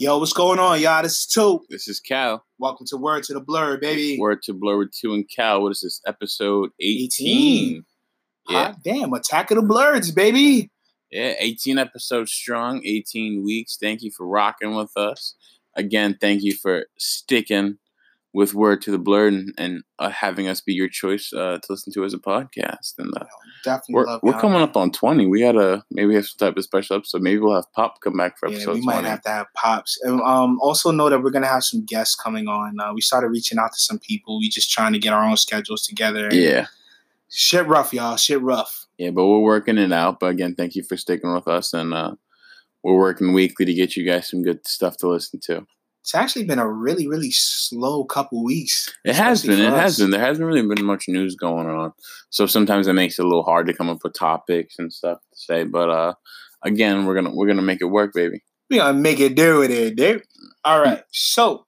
Yo, what's going on, y'all? This is Two. This is Cal. Welcome to Word to the Blur, baby. Word to Blur with Two and Cal. What is this? Episode 18. 18. Hot damn, Attack of the Blurs, baby. Yeah, 18 episodes strong, 18 weeks. Thank you for rocking with us. Again, thank you for sticking with Word to the Blur and, and uh, having us be your choice uh, to listen to as a podcast. And uh, Definitely we're, love we're coming up on 20. We got to maybe have some type of special episode. Maybe we'll have Pop come back for Yeah, episode we 20. might have to have pops. And um, also know that we're gonna have some guests coming on. Uh, we started reaching out to some people. We just trying to get our own schedules together. yeah. Shit rough, y'all. Shit rough. Yeah, but we're working it out. But again, thank you for sticking with us. And uh, we're working weekly to get you guys some good stuff to listen to. It's actually been a really, really slow couple weeks. It has been. It has been. There hasn't really been much news going on, so sometimes it makes it a little hard to come up with topics and stuff to say. But uh, again, we're gonna we're gonna make it work, baby. We gonna make it do with it, dude. All right. So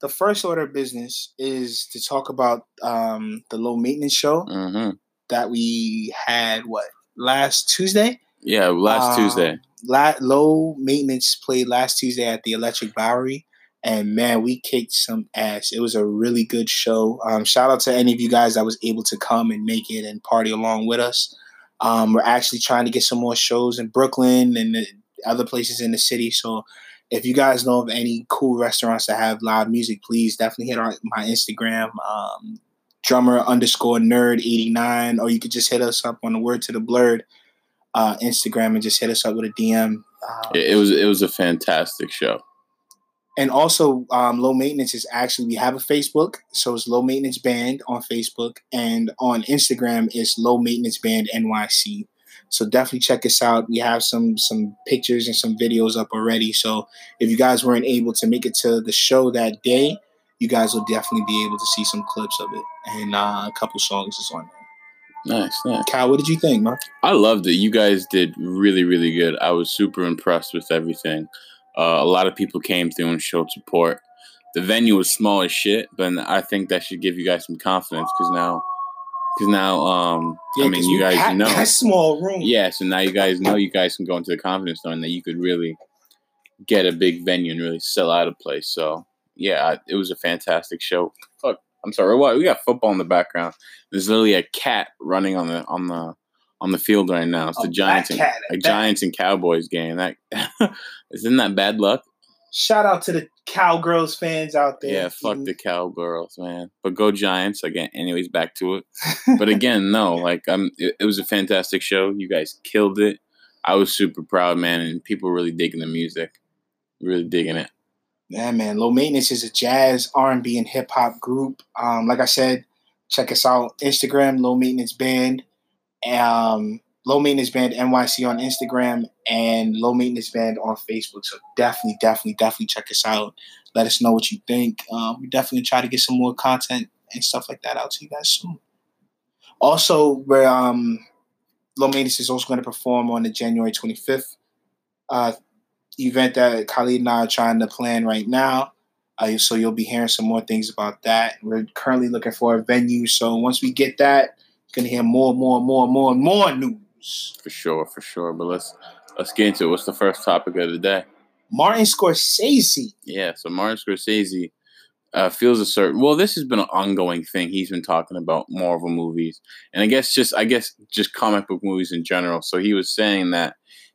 the first order of business is to talk about um, the low maintenance show hmm that we had. What last Tuesday? Yeah, last Um, Tuesday. La- low maintenance played last Tuesday at the Electric Bowery, and man, we kicked some ass. It was a really good show. Um, shout out to any of you guys that was able to come and make it and party along with us. Um, we're actually trying to get some more shows in Brooklyn and the other places in the city. So, if you guys know of any cool restaurants that have loud music, please definitely hit our, my Instagram, um, drummer underscore nerd eighty nine, or you could just hit us up on the word to the blurred uh, Instagram and just hit us up with a DM. It, it was it was a fantastic show. And also, um, low maintenance is actually we have a Facebook, so it's low maintenance band on Facebook, and on Instagram it's low maintenance band NYC. So definitely check us out. We have some some pictures and some videos up already. So if you guys weren't able to make it to the show that day, you guys will definitely be able to see some clips of it, and uh, a couple songs is on there. Nice, nice. Cal, what did you think, man? I loved it. You guys did really, really good. I was super impressed with everything. Uh, a lot of people came through and showed support. The venue was small as shit, but I think that should give you guys some confidence because now, because now, um, I mean, you guys know, that small room. yeah. So now you guys know you guys can go into the confidence knowing that you could really get a big venue and really sell out a place. So yeah, it was a fantastic show. Fuck, I'm sorry. What we got football in the background. There's literally a cat running on the on the on the field right now. It's A the Giants and a Giants and Cowboys game. That isn't that bad luck. Shout out to the Cowgirls fans out there. Yeah, fuck the Cowgirls, man. But go Giants again. Anyways, back to it. But again, no, like I'm. It, it was a fantastic show. You guys killed it. I was super proud, man, and people really digging the music, really digging it. Yeah, man. Low Maintenance is a jazz, R and B, and hip hop group. Um, like I said, check us out Instagram, Low Maintenance Band, um, Low Maintenance Band NYC on Instagram, and Low Maintenance Band on Facebook. So definitely, definitely, definitely check us out. Let us know what you think. Um, we definitely try to get some more content and stuff like that out to you guys soon. Also, we're um, Low Maintenance is also going to perform on the January twenty fifth. Uh, event that Khalid and I are trying to plan right now. Uh, so you'll be hearing some more things about that. We're currently looking for a venue. So once we get that, you're gonna hear more, and more, and more, and more, and more news. For sure, for sure. But let's let's get into it. What's the first topic of the day? Martin Scorsese. Yeah, so Martin Scorsese uh, feels a certain. Well, this has been an ongoing thing. He's been talking about Marvel movies, and I guess just I guess just comic book movies in general. So he was saying that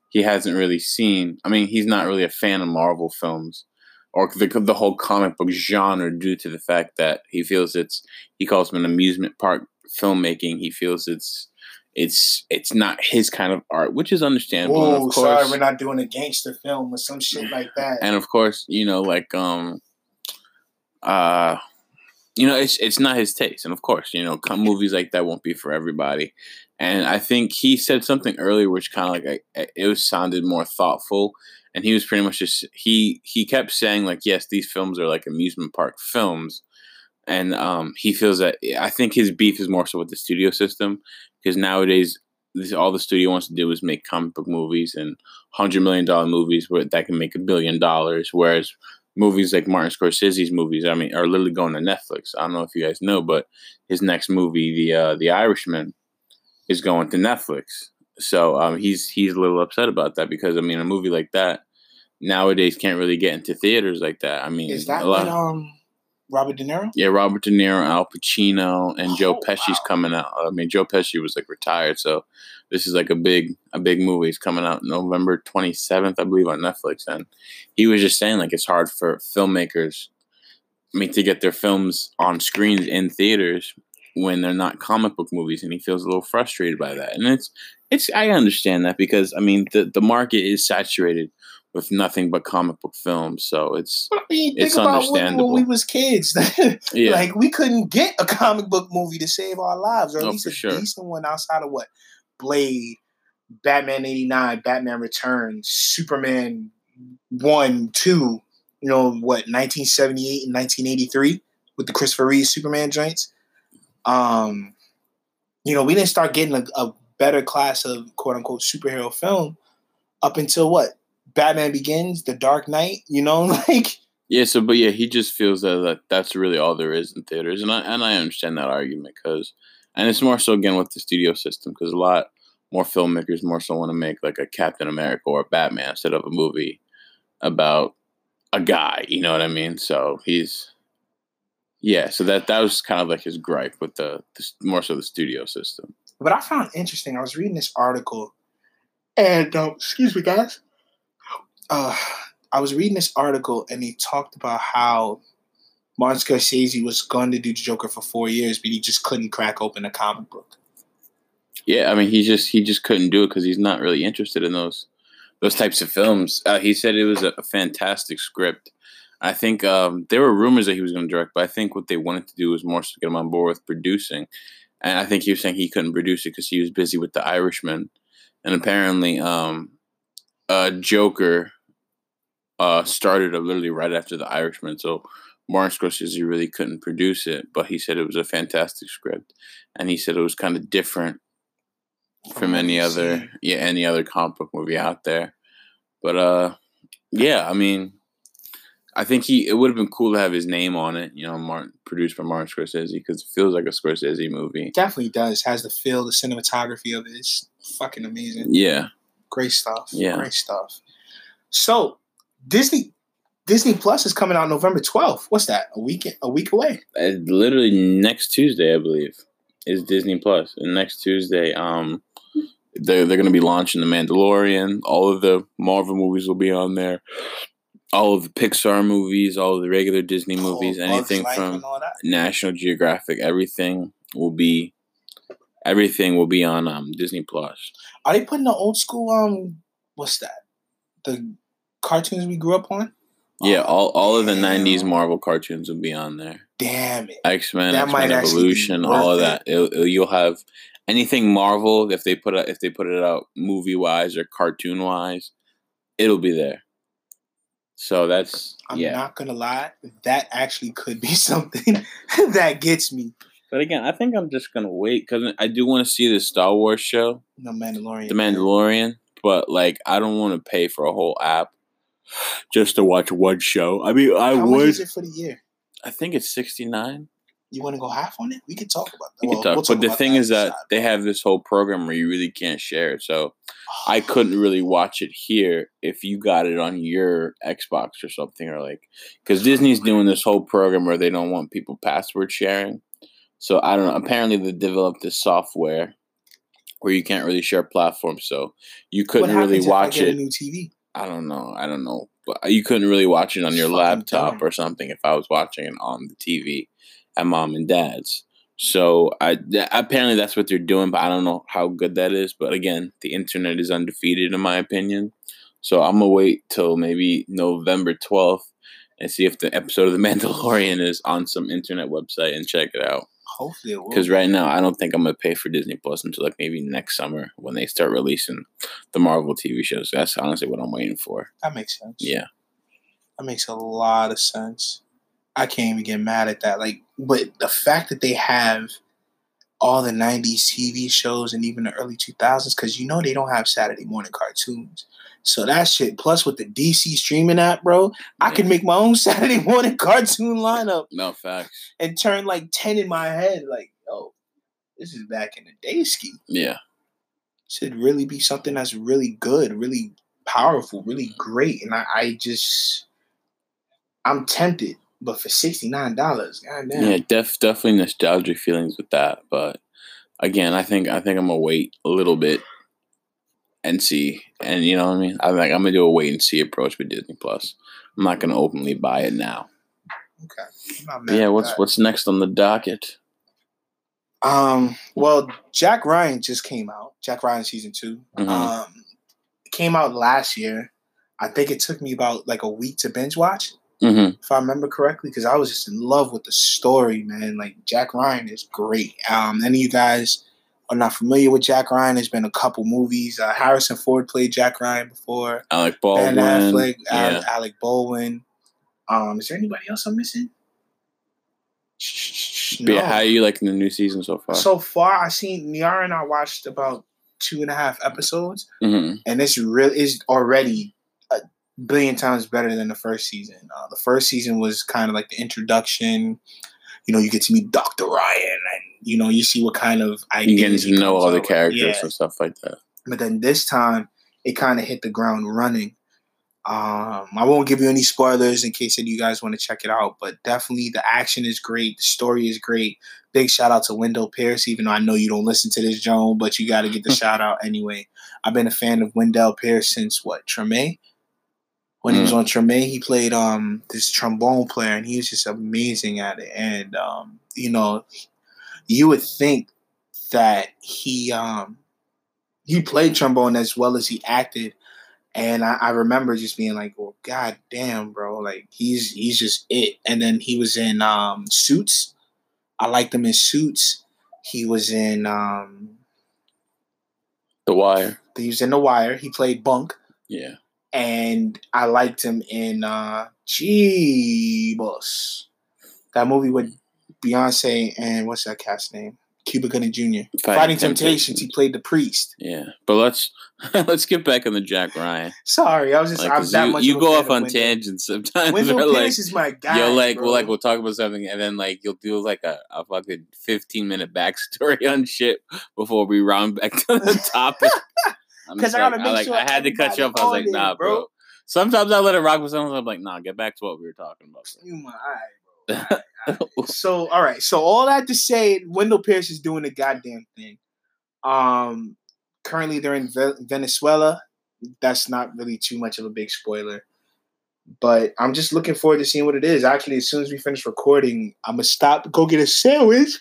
he hasn't really seen. I mean, he's not really a fan of Marvel films or the the whole comic book genre due to the fact that he feels it's he calls them an amusement park filmmaking. He feels it's it's it's not his kind of art, which is understandable. and Whoa, of sorry, we're not doing a gangster film or some shit like that. and of course, you know, like um, uh, you know, it's it's not his taste, and of course, you know, movies like that won't be for everybody. And I think he said something earlier, which kind of like I- it was sounded more thoughtful. And he was pretty much just he he kept saying like, yes, these films are like amusement park films, and um, he feels that I think his beef is more so with the studio system because nowadays this, all the studio wants to do is make comic book movies and hundred million dollar movies where that can make a billion dollars, whereas movies like Martin Scorsese's movies, I mean, are literally going to Netflix. I don't know if you guys know, but his next movie, the uh, the Irishman, is going to Netflix. So um, he's he's a little upset about that because I mean, a movie like that nowadays can't really get into theaters like that. I mean, Is that a lot. um Robert De Niro? yeah, Robert De Niro, Al Pacino, and Joe Oh, Pesci's wow. coming out. I mean, Joe Pesci was like retired, so this is like a big, a big movie. It's coming out November twenty seventh, I believe, on Netflix. And he was just saying like it's hard for filmmakers, I mean, to get their films on screens in theaters when they're not comic book movies, and he feels a little frustrated by that. And it's, it's, I understand that because I mean, the the market is saturated with nothing but comic book films, so it's I mean, It's about when, when understandable. we was kids. yeah. Like we couldn't get a comic book movie to save our lives, or at Oh, least a sure. decent one outside of what Blade, Batman eighty nine, Batman Returns, Superman one, two. You know what? Nineteen seventy eight and nineteen eighty three with the Christopher Reeve Superman joints. Um, you know, we didn't start getting a, a better class of quote unquote superhero film up until what? Batman Begins, The Dark Knight. You know, like Yeah, so but yeah, he just feels that, that that's really all there is in theaters, and I and I understand that argument because, and it's more so again with the studio system because a lot more filmmakers more so want to make like a Captain America or a Batman instead of a movie about a guy. You know what I mean? So he's yeah, so that that was kind of like his gripe with the, the more so the studio system. But I found interesting, I was reading this article, and um, excuse me, guys. Uh, I was reading this article, and he talked about how Martin Scorsese was going to do the Joker for four years, but he just couldn't crack open a comic book. Yeah, I mean he just he just couldn't do it because he's not really interested in those those types of films. Uh, he said it was a, fantastic script. I think um, there were rumors that he was going to direct, but I think what they wanted to do was more so get him on board with producing. And I think he was saying he couldn't produce it because he was busy with The Irishman, and apparently, um, uh, Joker uh, started literally right after The Irishman. So Martin Scorsese really couldn't produce it, but he said it was a fantastic script, and he said it was kind of different from any other seen. yeah any other comic book movie out there. But uh, yeah, I mean, I think he it would have been cool to have his name on it. You know, Martin produced by Martin Scorsese because it feels like a Scorsese movie. It definitely does. Has the feel, the cinematography of it is fucking amazing. Yeah, Great stuff. Yeah. Great stuff. So Disney Disney Plus is coming out November twelfth. What's that? A week a week away. Uh, literally next Tuesday, I believe, is Disney Plus, and next Tuesday, um, they're they're gonna be launching the Mandalorian. All of the Marvel movies will be on there. All of the Pixar movies, all of the regular Disney movies, Oh, anything from and all that. National Geographic, everything will be everything will be on um Disney Plus. Are they putting the old school um what's that? The cartoons we grew up on? Yeah, Oh, all all of the '90s Marvel cartoons will be on there. Damn it. X Men, X Men Evolution, all of that. It'll, it'll- you'll have anything Marvel if they put it if they put it out movie wise or cartoon wise, it'll be there. So that's I'm yeah. not gonna lie, that actually could be something that gets me. but again, I think I'm just gonna wait because I do want to see the Star Wars show, The Mandalorian. The Mandalorian. But like, I don't want to pay for a whole app just to watch one show. I mean, I How much would. is it for the year? I think it's sixty nine. You want to go half on it? We could talk about that. We can Well, talk. we'll but the thing is that they have this whole program where you really can't share it. So I couldn't really watch it here if you got it on your Xbox or something, or like because Disney's doing this whole program where they don't want people password sharing. So I don't know. Apparently, they developed this software where you can't really share platforms, so you couldn't really happens if I watch get it. A new TV. I don't know. I don't know. But you couldn't really watch it on your laptop or something if I was watching it on the TV at mom and dad's. So I th- apparently that's what they're doing, but I don't know how good that is. But again, the internet is undefeated in my opinion. So I'm gonna wait till maybe November 12th and see if the episode of The Mandalorian is on some internet website and check it out. Hopefully, it will. Because right now, I don't think I'm gonna pay for Disney Plus until like maybe next summer when they start releasing the Marvel TV shows. That's honestly what I'm waiting for. that makes sense. Yeah. that makes a lot of sense. I can't even get mad at that. Like, but the fact that they have all the '90s TV shows and even the early 2000s, because you know they don't have Saturday morning cartoons. So that shit, plus with the DC streaming app, bro, I could make my own Saturday morning cartoon lineup No facts. and turn like 10 in my head. Like, yo, this is back in the day ski. Yeah. Should really be something that's really good, really powerful, really mm-hmm. great, and I, I just I'm tempted, but for sixty nine dollars, goddamn. Yeah, def definitely nostalgic feelings with that, but again, I think I think I'm gonna wait a little bit and see, and you know what I mean. I'm like I'm gonna do a wait and see approach with Disney Plus. I'm not gonna openly buy it now. Okay. Yeah, what's that. what's next on the docket? Um. Well, Jack Ryan just came out. Jack Ryan season 2 mm-hmm. Um, came out last year. I think it took me about like a week to binge watch, mm-hmm. if I remember correctly, because I was just in love with the story, man. Like Jack Ryan is great. Um, any of you guys are not familiar with Jack Ryan, there's been a couple movies. Uh, Harrison Ford played Jack Ryan before. Alec Baldwin. Ben Affleck, yeah. Alec Baldwin. Um, is there anybody else I'm missing? No. Yeah, how are you liking the new season so far? So far, I seen Niara and I watched about two and a half episodes, mm-hmm. and it's really is already a billion times better than the first season. Uh, the first season was kind of like the introduction. You know, you get to meet Doctor Ryan, and you know you see what kind of ideas you get to know all the characters yeah. and stuff like that. But then this time, it kind of hit the ground running. Um, I won't give you any spoilers in case any of you guys want to check it out, but definitely the action is great, the story is great. Big shout out to Wendell Pierce, even though I know you don't listen to this, Joan, but you got to get the shout out anyway. I've been a fan of Wendell Pierce since what Treme. When mm. he was mm. on Treme, he played um this trombone player, and he was just amazing at it. And um, you know, you would think that he um he played trombone as well as he acted and I, I, remember just being like, "Well, god damn, bro! Like he's he's just it." And then he was in um, Suits. I liked him in Suits. He was in um, The Wire. He was in The Wire. He played Bunk. Yeah. And I liked him in uh, Jeebus. That movie with Beyonce and what's that cast name? Cuba Gooding Jr. Fighting, Fighting Temptations. He played the priest. Yeah, but let's let's get back on the Jack Ryan. Sorry, I was just like, I'm that you, much. You go off on tangents sometimes. Wendell like, is my guy. Yo, like, bro. well, like we'll talk about something, and then like you'll do like a, a fucking fifteen minute backstory on shit before we round back to the topic. Because I gotta make I, like, sure I had to cut you off. I was like, nah, bro. bro. Sometimes I let it rock, but sometimes I'm like, nah, get back to what we were talking about. Bro. You my eye. so all right, so all that to say, Wendell Pierce is doing the goddamn thing. Um, currently they're in Ve- Venezuela. That's not really too much of a big spoiler, but I'm just looking forward to seeing what it is. Actually, as soon as we finish recording, I'm gonna stop, go get a sandwich.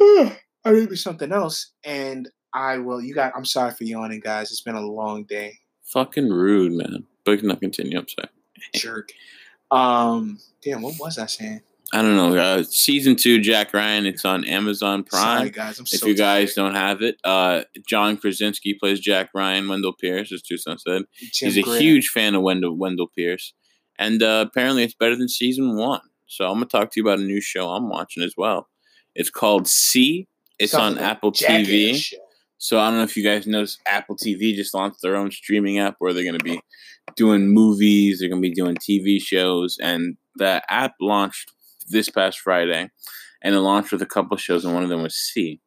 I need to something else, and I will. You got. I'm sorry for yawning, guys. It's been a long day. Fucking rude, man. But can I continue? I'm sorry. Jerk. Um. Damn. What was I saying? I don't know. Uh, season two, Jack Ryan. It's on Amazon Prime. Sorry, guys. I'm if so you guys tired. don't have it, uh, John Krasinski plays Jack Ryan. Wendell Pierce, as Tucson said, Jim he's a huge fan of Wendell Wendell Pierce, and uh, apparently it's better than season one. So I'm gonna talk to you about a new show I'm watching as well. It's called See. It's Something on Apple TV. So I don't know if you guys noticed, Apple TV just launched their own streaming app where they're gonna be doing movies. They're gonna be doing TV shows, and the app launched this past Friday, and it launched with a couple shows, and one of them was See.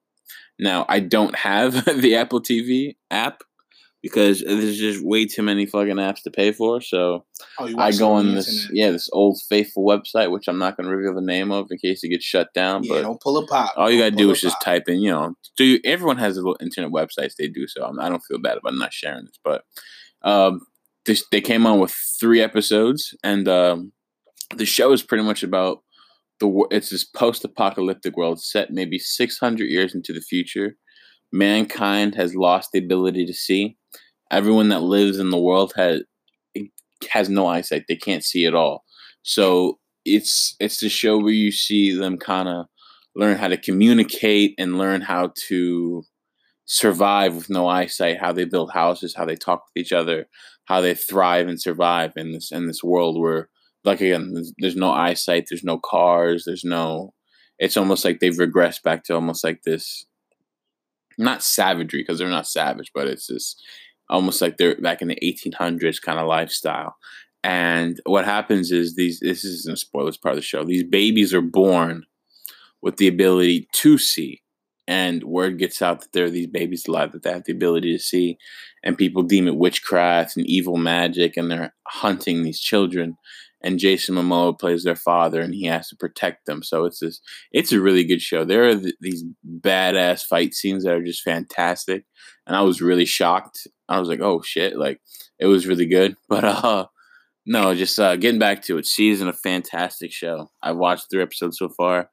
Now I don't have the Apple TV app because there's just way too many fucking apps to pay for. So oh, I go on this internet. yeah this old faithful website, which I'm not going to reveal the name of in case it gets shut down. Yeah, but don't pull a pop. All you got to do is just type in, you know, do you, everyone has a little internet websites they do. So I'm, I do not feel bad about not sharing this, but um, this, they came on with three episodes, and um, the show is pretty much about the it's this post-apocalyptic world set maybe 600 years into the future mankind has lost the ability to see everyone that lives in the world has has no eyesight they can't see at all so it's it's the show where you see them kind of learn how to communicate and learn how to survive with no eyesight how they build houses how they talk with each other how they thrive and survive in this in this world where like again, there's, there's no eyesight, there's no cars, there's no. It's almost like they've regressed back to almost like this, not savagery because they're not savage, but it's this almost like they're back in the 1800s kind of lifestyle. And what happens is these. This isn't a spoiler. It's part of the show. These babies are born with the ability to see, and word gets out that there are these babies alive that they have the ability to see, and people deem it witchcraft and evil magic, and they're hunting these children. And Jason Momoa plays their father, and he has to protect them. So it's this, it's a really good show. There are th- these badass fight scenes that are just fantastic, and I was really shocked. I was like, oh shit, like it was really good. But uh, no, just uh, getting back to it. Season a fantastic show. I've watched three episodes so far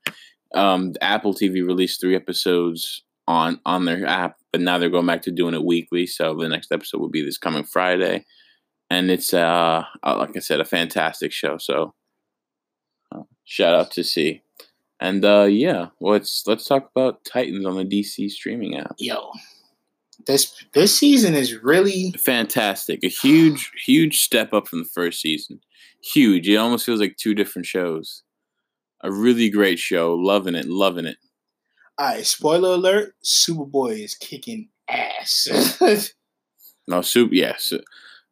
um, Apple TV released three episodes on on their app, but now they're going back to doing it weekly. So the next episode will be this coming Friday, and it's uh, uh like I said, a fantastic show. So uh, shout out to See. And uh, yeah, let's let's talk about Titans on the DC streaming app. Yo, this this season is really fantastic. A huge huge step up from the first season. Huge. It almost feels like two different shows a really great show. Loving it, loving it. All right, spoiler alert: Superboy is kicking ass. no, super. Yes, yeah,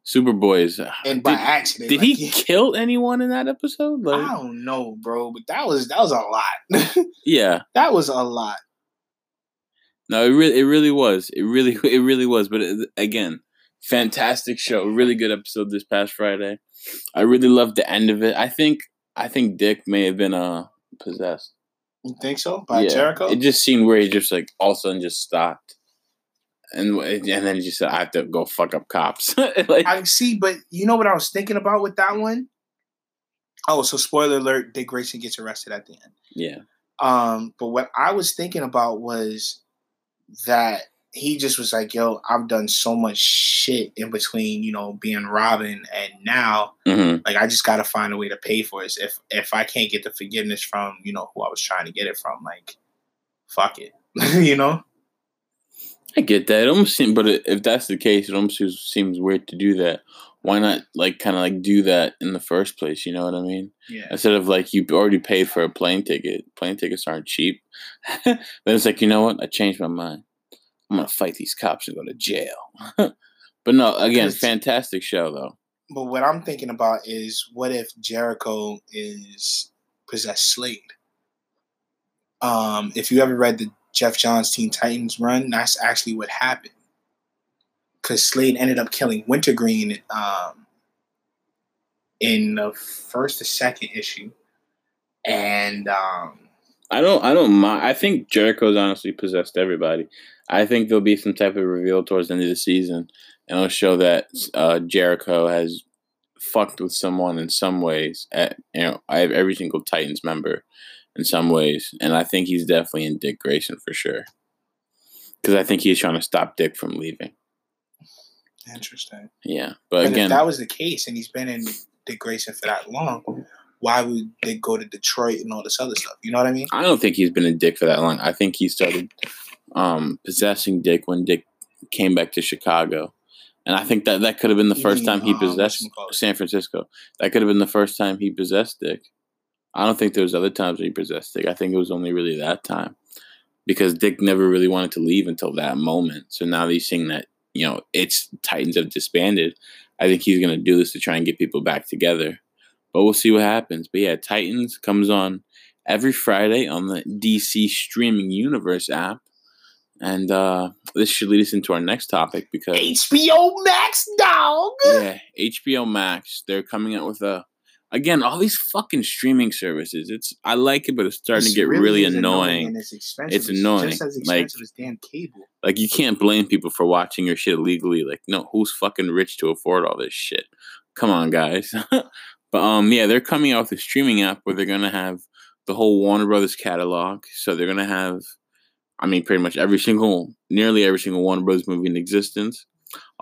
Superboy is. Uh, and by did, accident, did like, he kill anyone in that episode? Like, I don't know, bro, but that was that was a lot. yeah, that was a lot. No, it really, it really was. It really, it really was. But it, again, fantastic show. Really good episode this past Friday. I really loved the end of it. I think I think Dick may have been uh possessed. You think so? By yeah. Jericho? It just seemed where he just like all of a sudden just stopped. And and then he just said, I have to go fuck up cops. like I see, but you know what I was thinking about with that one? Oh, so spoiler alert, Dick Grayson gets arrested at the end. Yeah. Um, but what I was thinking about was that he just was like, "Yo, I've done so much shit in between, you know, being Robin and now, mm-hmm. like I just got to find a way to pay for it. If if I can't get the forgiveness from, you know, who I was trying to get it from, like, fuck it, you know." I get that. It almost seems, but if that's the case, it almost seems weird to do that. Why not, like, kind of like do that in the first place? You know what I mean? Yeah. Instead of like you already paid for a plane ticket. Plane tickets aren't cheap. then it's like, you know what? I changed my mind. I'm gonna fight these cops and go to jail. but no, again, fantastic show though. But what I'm thinking about is what if Jericho is possessed Slade? Um, if you ever read the Geoff Johns Teen Titans run, that's actually what happened. Because Slade ended up killing Wintergreen um, in the first or second issue, and um, I don't, I don't mind. I think Jericho's honestly possessed everybody. I think there'll be some type of reveal towards the end of the season, and it'll show that uh, Jericho has fucked with someone in some ways. At you know, I have every single Titans member in some ways, and I think he's definitely in Dick Grayson for sure. Because I think he's trying to stop Dick from leaving. Interesting. Yeah, but, but again, if that was the case, and he's been in Dick Grayson for that long, why would they go to Detroit and all this other stuff? You know what I mean? I don't think he's been a Dick for that long. I think he started um, possessing Dick when Dick came back to Chicago. And I think that that could have been the first time he um, possessed San Francisco. That could have been the first time he possessed Dick. I don't think there was other times he possessed Dick. I think it was only really that time because Dick never really wanted to leave until that moment. So now he's seeing that you know it's Titans have disbanded. I think he's going to do this to try and get people back together. But we'll see what happens. But yeah, Titans comes on every Friday on the DC Streaming Universe app. And uh, this should lead us into our next topic because HBO Max, dog. Yeah, HBO Max. They're coming out with a again all these fucking streaming services. It's I like it, but it's starting it's to get really, really annoying. annoying. it's expensive. It's annoying. It's just as expensive like, as damn cable. Like you can't blame people for watching your shit legally. Like no, who's fucking rich to afford all this shit? Come on, guys. but um, yeah, they're coming out with a streaming app where they're gonna have the whole Warner Brothers catalog. So they're gonna have I mean, pretty much every single, nearly every single Warner Bros. movie in existence,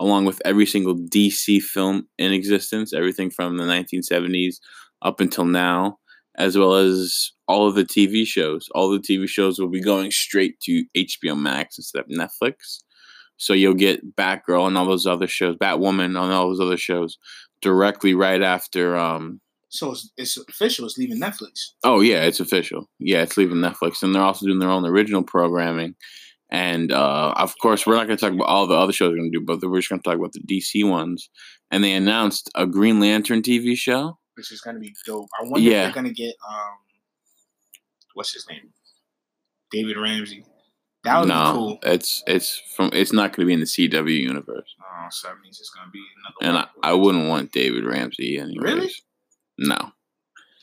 along with every single DC film in existence, everything from the 1970s up until now, as well as all of the TV shows. All the TV shows will be going straight to HBO Max instead of Netflix. So you'll get Batgirl and all those other shows, Batwoman and all those other shows directly right after um, so it's, it's, official. It's leaving Netflix. Oh yeah, it's official. Yeah, it's leaving Netflix, and they're also doing their own original programming. And uh, of course, we're not going to talk about all the other shows they're going to do, but we're just going to talk about the DC ones. And they announced a Green Lantern TV show, which is going to be dope. I wonder yeah. if they're going to get um, what's his name, David Ramsey. That would no, be cool. it's it's from it's not going to be in the CW universe, Oh, so that means it's gonna be another. and I. I wouldn't want David Ramsey anyways. Really? No,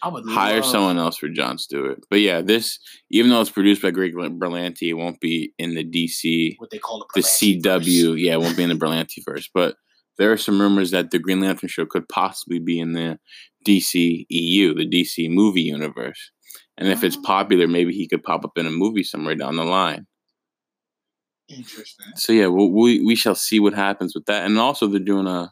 I would hire love- someone else for John Stewart. But yeah, this even though it's produced by Greg Berlanti, it won't be in the DC What they call the Berlanti CW. Yeah, it won't be in the Berlanti verse, but there are some rumors that the Green Lantern show could possibly be in the DC EU, the DC movie universe. And if it's Oh. popular, maybe he could pop up in a movie somewhere down the line. Interesting. So yeah, we we, we shall see what happens with that. And also, they're doing a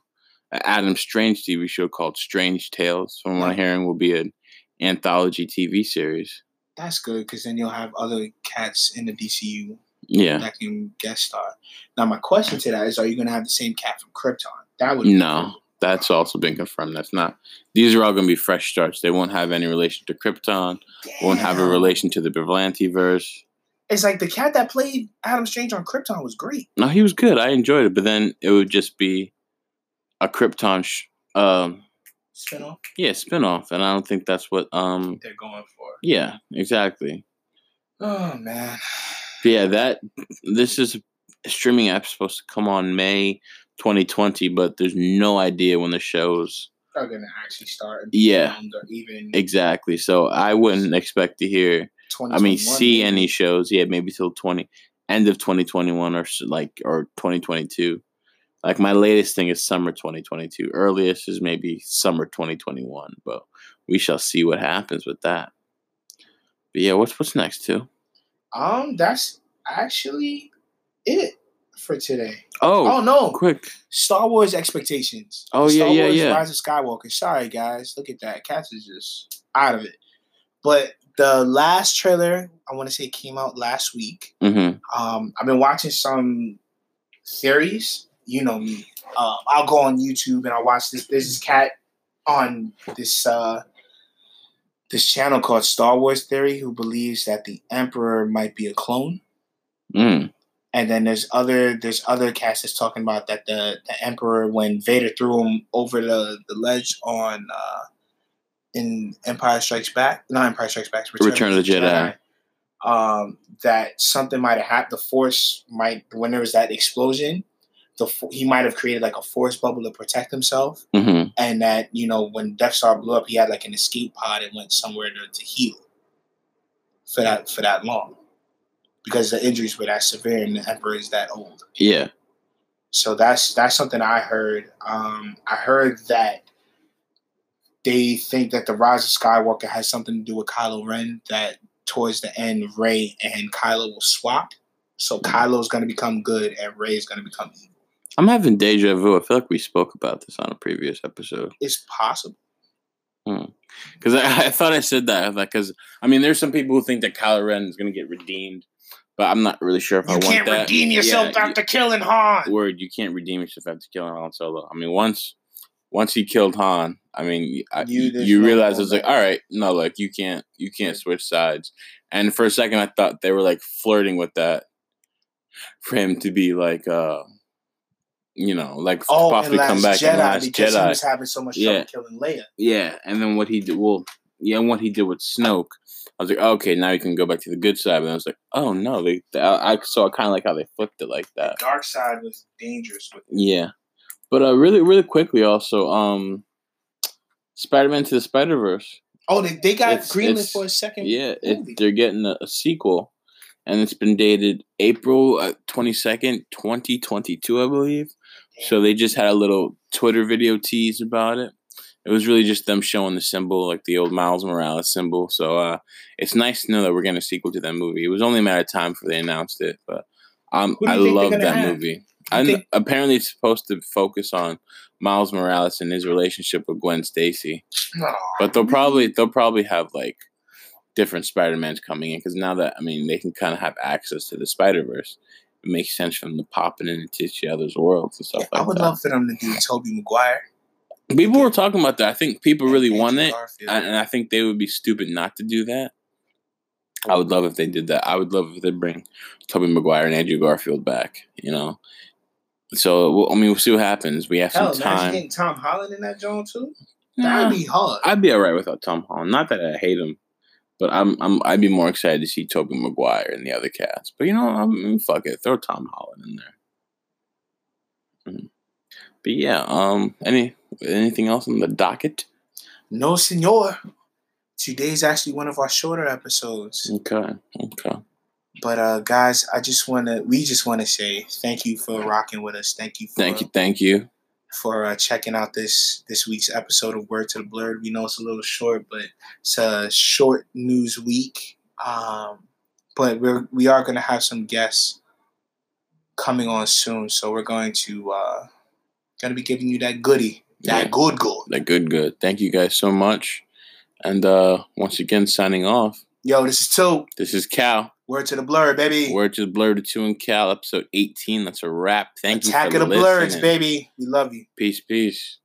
Adam Strange TV show called Strange Tales. From what I'm hearing, will be an anthology TV series. That's good because then you'll have other cats in the DCU Yeah, that can guest star. Now, my question to that is: Are you going to have the same cat from Krypton? That would No. cool. that's also been confirmed. That's not. These are all going to be fresh starts. They won't have any relation to Krypton. Won't have a relation to the Berlanti verse. It's like the cat that played Adam Strange on Krypton was great. No, he was good. I enjoyed it, but then it would just be a Krypton, sh- um, Spinoff yeah, spinoff, and I don't think that's what. Um, they're going for. yeah, exactly. Oh man. But yeah, that this is a streaming app supposed to come on May 2020, but there's no idea when the shows Are gonna actually start. Yeah. even exactly. So I wouldn't expect to hear. I mean, see maybe. any shows? Yeah, maybe till 20 end of 2021 or like or 2022. Like my latest thing is summer 2022. Earliest is maybe summer 2021, but we shall see what happens with that. But yeah, what's what's next too? Um, that's actually it for today. Oh, Oh, no, quick. Star Wars expectations. Oh, yeah, yeah, Wars yeah. Rise of Skywalker. Sorry, guys. Look at that. Cats is just out of it. But the last trailer, I want to say, came out last week. Mm-hmm. Um, I've been watching some theories. You know me. Um, I'll go on YouTube and I'll watch this. There's this cat on this uh, this channel called Star Wars Theory who believes that the Emperor might be a clone. Mm. And then there's other there's other cast that's talking about that the, the Emperor when Vader threw him over the, the ledge on uh in Empire Strikes Back, not Empire Strikes Back, Return of the Jedi. Um, that something might have happened. The Force might when there was that explosion, the he might have created like a Force bubble to protect himself, Mm-hmm. and that you know when Death Star blew up, he had like an escape pod and went somewhere to, to heal for that for that long because the injuries were that severe and the Emperor is that old. Yeah. So that's that's something I heard. Um, I heard that they think that the Rise of Skywalker has something to do with Kylo Ren. That towards the end, Rey and Kylo will swap. So Kylo's going to become good and Rey is going to become evil. I'm having deja vu. I feel like we spoke about this on a previous episode. It's possible. Because I, I thought I said that. Like, because I mean, there's some people who think that Kylo Ren is going to get redeemed, but I'm not really sure if I want that. You can't redeem yourself Yeah, after killing Han. Word, you can't redeem yourself after killing Han Solo. I mean, once once he killed Han, I mean, I, You- you, you realize it's like, all right, no, like you can't you can't switch sides. And for a second, I thought they were like flirting with that for him to be like, uh you know, like Oh, possibly and come back Jedi in Last because he was having so much Yeah. trouble killing Leia. Yeah, and then what he did, well, yeah, what he did with Snoke, I was like, okay, now you can go back to the good side. But I was like, oh no, they, I, I saw kind of like how they flipped it like that. Dark side was dangerous with Yeah, but uh, really, really quickly, also, um, Spider-Man to the Spider-Verse. Oh, they, they got It's- greenlit it's- for a second. Yeah, it, they're getting a, a sequel, and it's been dated April twenty second, twenty twenty two, I believe. So they just had a little Twitter video tease about it. It was really just them showing the symbol, like the old Miles Morales symbol. So uh, it's nice to know that we're getting a sequel to that movie. It was only a matter of time before they announced it, but um, I you think they're love that have? movie. I think- apparently it's supposed to focus on Miles Morales and his relationship with Gwen Stacy, No, but they'll probably they'll probably have like different Spider Mans coming in because now that I mean they can kind of have access to the Spider Verse, it makes sense for them to pop it into each other's worlds and stuff I like I would that. love for them to do Tobey Maguire. People were talking about that. I think people really and want it, Garfield. and and I think they would be stupid not to do that. I would love if they did that. I would love if they bring Tobey Maguire and Andrew Garfield back. You know, so well, I mean, we'll see what happens. We have Hell, some time. getting Tom Holland in that joint too. Nah, That'd be hard. I'd be all right without Tom Holland. Not that I hate him, But I'm I'm I'd be more excited to see Tobey Maguire and the other cats. But you know, I'm fuck it, throw Tom Holland in there. Mhm. But yeah, um, any anything else on the docket? No, senor. Today's actually one of our shorter episodes. Okay, okay. But uh guys, I just wanna we just wanna say thank you for rocking with us. Thank you for Thank you, thank you. For uh, checking out this this week's episode of Word to the Blurred. We know it's a little short, but it's a short news week. Um, but we're we are going to have some guests coming on soon, so we're going to uh, going to be giving you that goodie, that Yeah. good good. that good, good. Thank you guys so much. And uh once again, signing off. Yo, this is two. This is Cal. Word to the blur, baby. Word to the blur to two and Cal, episode eighteen. That's a wrap. Thank you, for Attack of the listening. baby. We love you. Peace, peace.